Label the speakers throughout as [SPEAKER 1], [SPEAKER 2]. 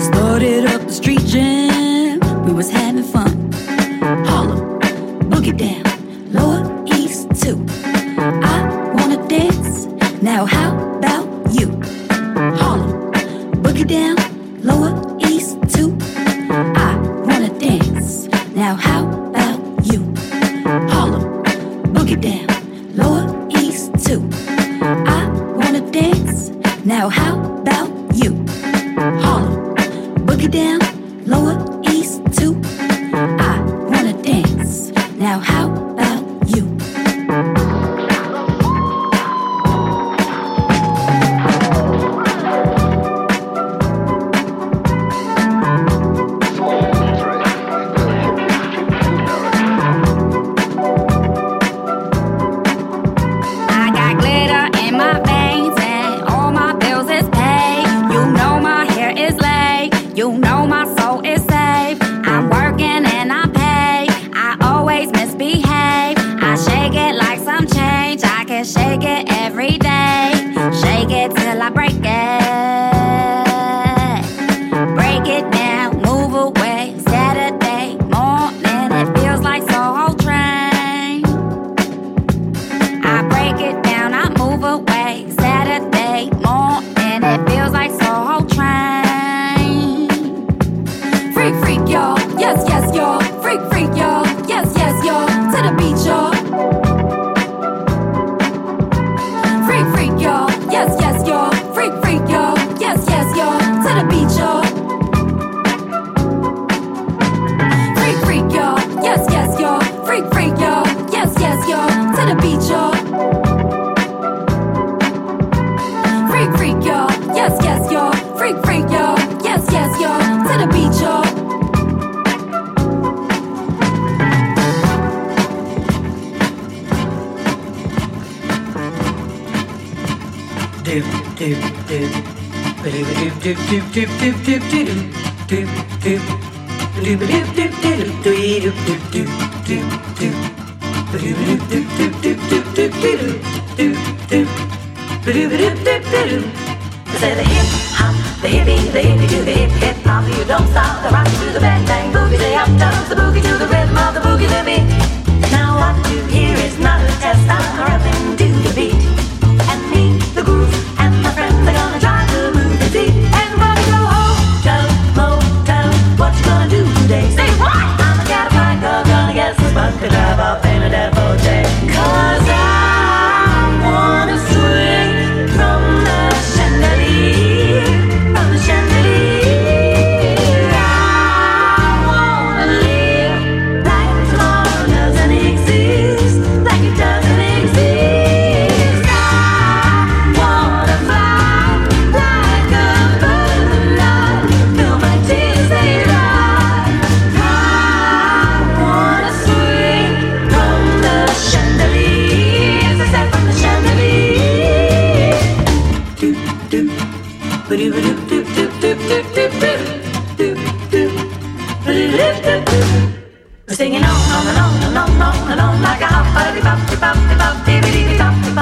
[SPEAKER 1] Started up the street jam, we was having fun. doop doop doop doop doop doop doop doop doop doop doop doop doop doop doop doop doop doop doop I
[SPEAKER 2] say the hip hop, the hippie, the hippie to the hip hip hop. You don't stop the rock to the bang bang boogie. The up does the boogie to the rhythm of the boogie to me. Now what you hear is not a test. I'm rapping to the beat.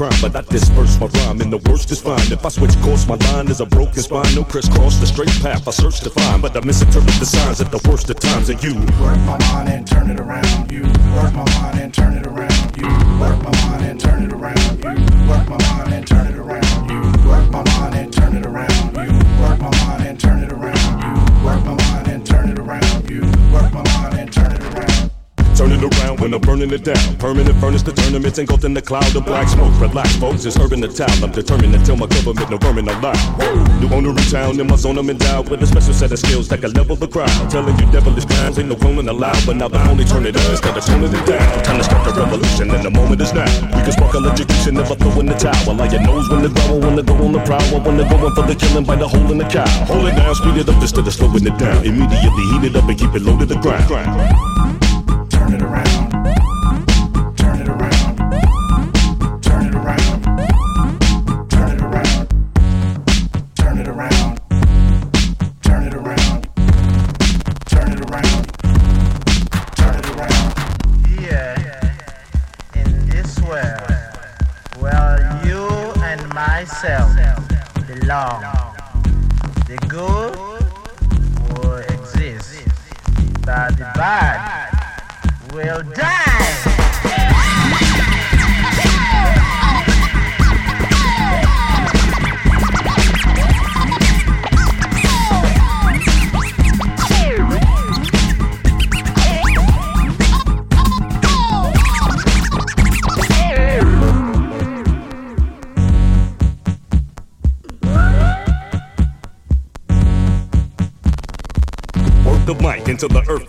[SPEAKER 3] but I disperse my rhyme, and the worst is fine. If I switch course, my line is a broken spine. No crisscross, the straight path I search to find, but I misinterpret the signs at the worst of times. And you
[SPEAKER 4] work my mind and turn it around. You work my mind and turn it around.
[SPEAKER 3] Burning it down. Permanent furnace, the tournaments engulfed in the cloud of black smoke. Relax, folks, it's urban the town. I'm determined to tell my government no vermin allowed. New owner in town, in my zone, I'm endowed with a special set of skills that can level the crowd. Telling you devilish crimes ain't no cloning allowed, but now the only turn it on instead of toning it down. Time to start the revolution, and the moment is now. We can spark electrocution, never throw in the towel. Like your nose when the growl, wanna go on the prowl, I wanna go in for the killing by the hole in the cow. Hold it down, speed it up instead of slowing it down. Immediately heat it up and keep it low to the ground.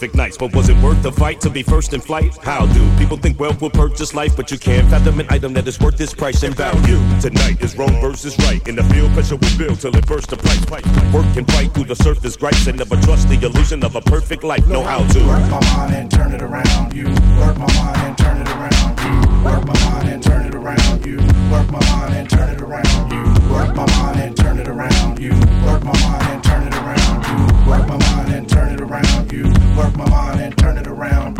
[SPEAKER 3] But was it worth the fight to be first in flight? How do people think wealth will purchase life? But you can't fathom an item that is worth its price and value. Tonight is wrong versus right. In the field, pressure will build till it bursts the price. Work and fight through the surface gripes and never trust the illusion of a perfect life. Know how to
[SPEAKER 4] work my mind and turn it around. You work my mind and turn it around. You work my mind and turn it around. You work my mind and turn it around. You work my mind and turn it around. You work my mind and turn it around. You work my mind and turn it around. You work my mind and turn it around.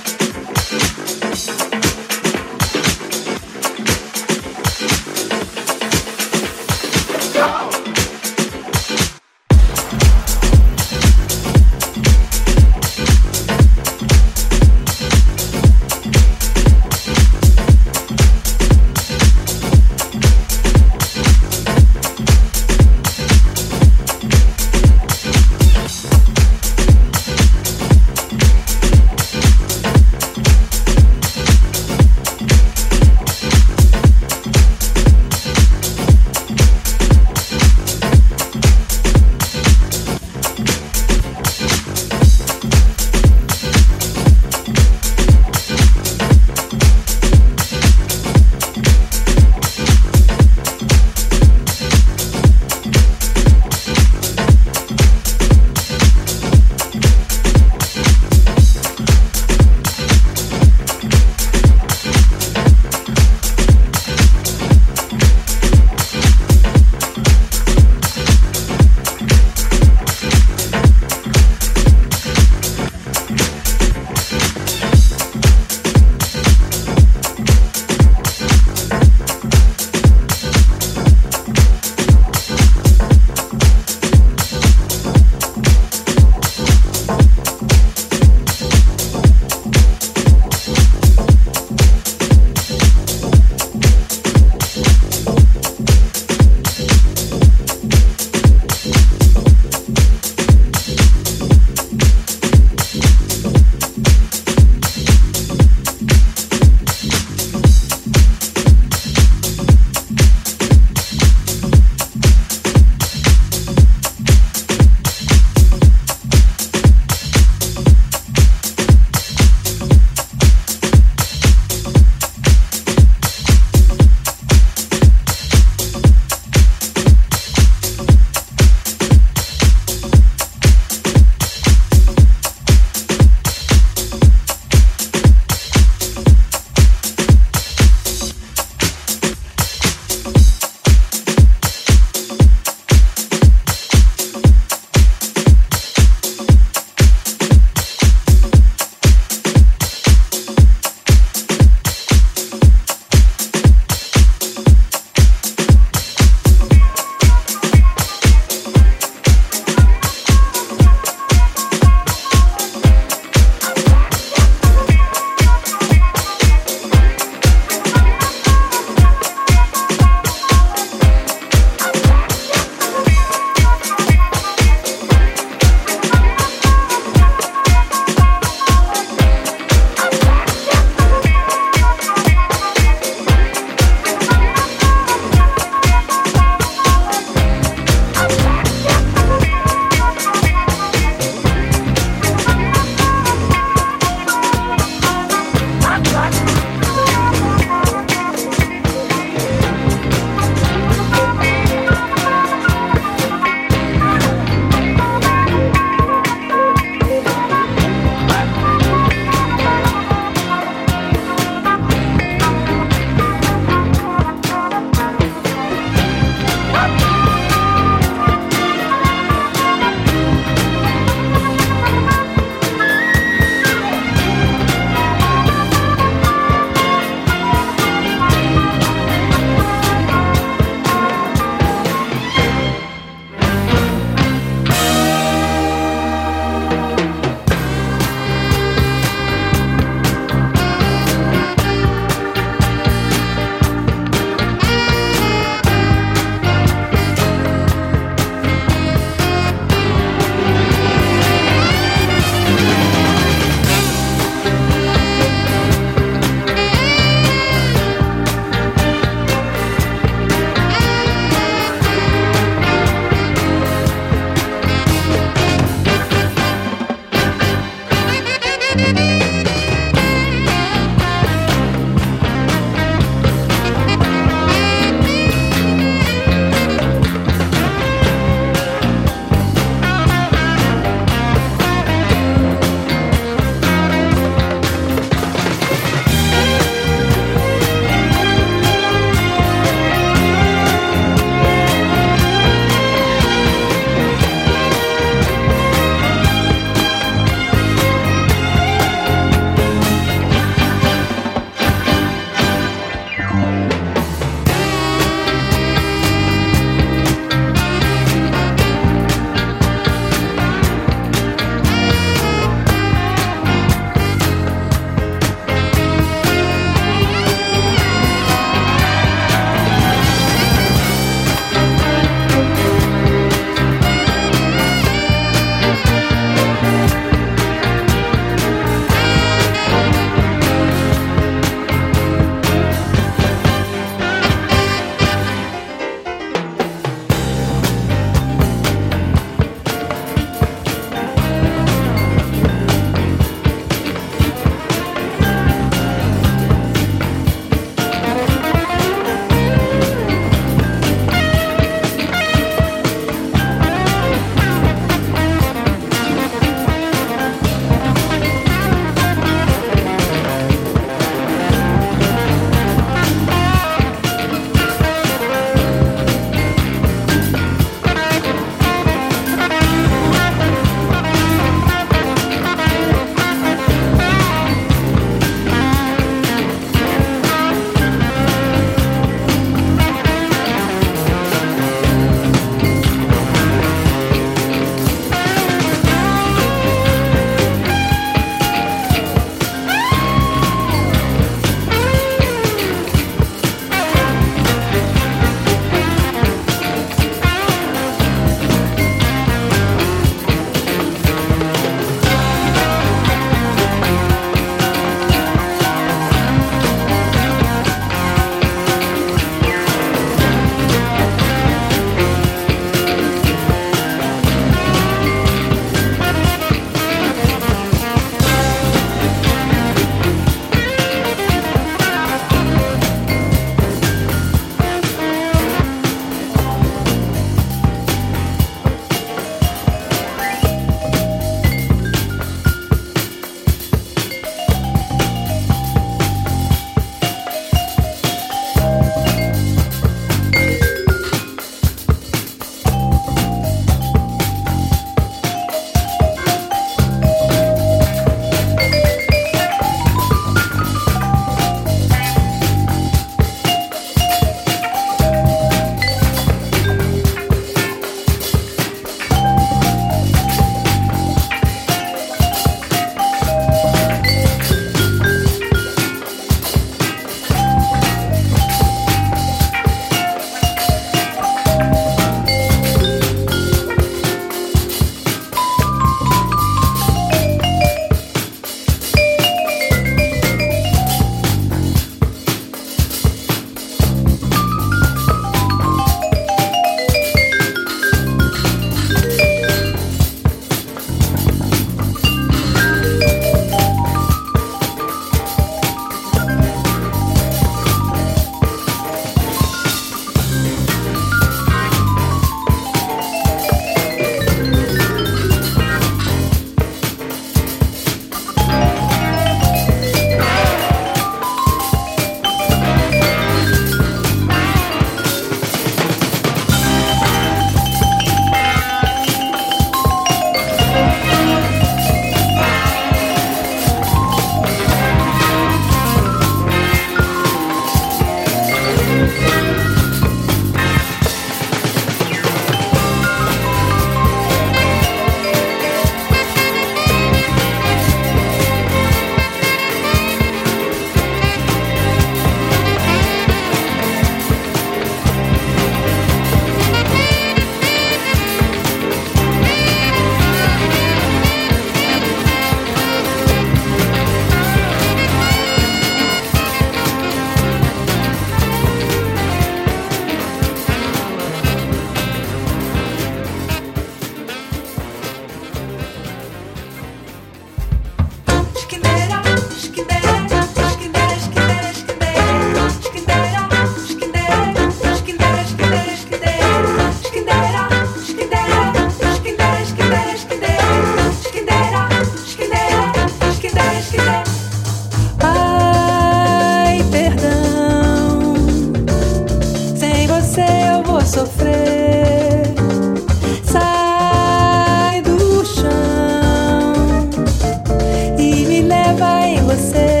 [SPEAKER 5] vai você.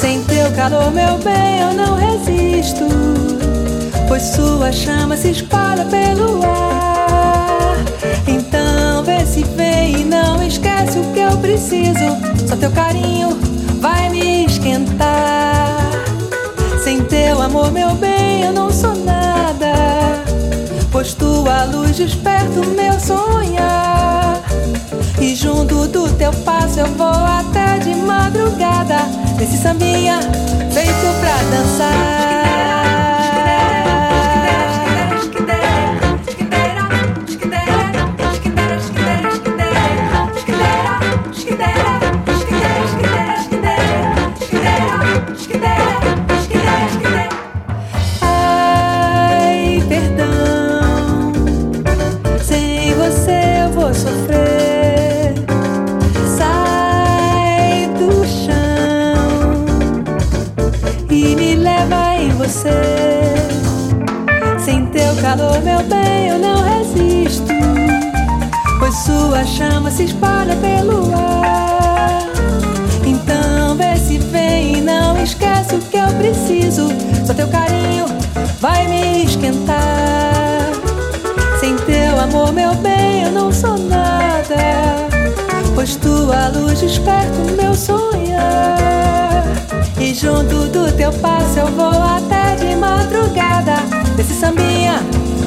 [SPEAKER 5] Sem teu
[SPEAKER 6] calor, meu bem, eu não resisto. Pois sua chama se espalha pelo ar. Então vê se vem e não esquece o que eu preciso. Só teu carinho vai me esquentar. Sem teu amor, meu bem, eu não sou nada. Pois tua luz desperta o meu sonhar. E junto do teu passo eu vou até de madrugada. Nesse sambinha feito pra dançar. Sua chama se espalha pelo ar. Então vê se vem e não esquece o que eu preciso. Só teu carinho vai me esquentar. Sem teu amor, meu bem, eu não sou nada. Pois tua luz desperta o meu sonhar. E junto do teu passo eu vou até de madrugada. Nesse sambinha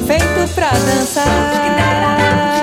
[SPEAKER 6] feito pra dançar.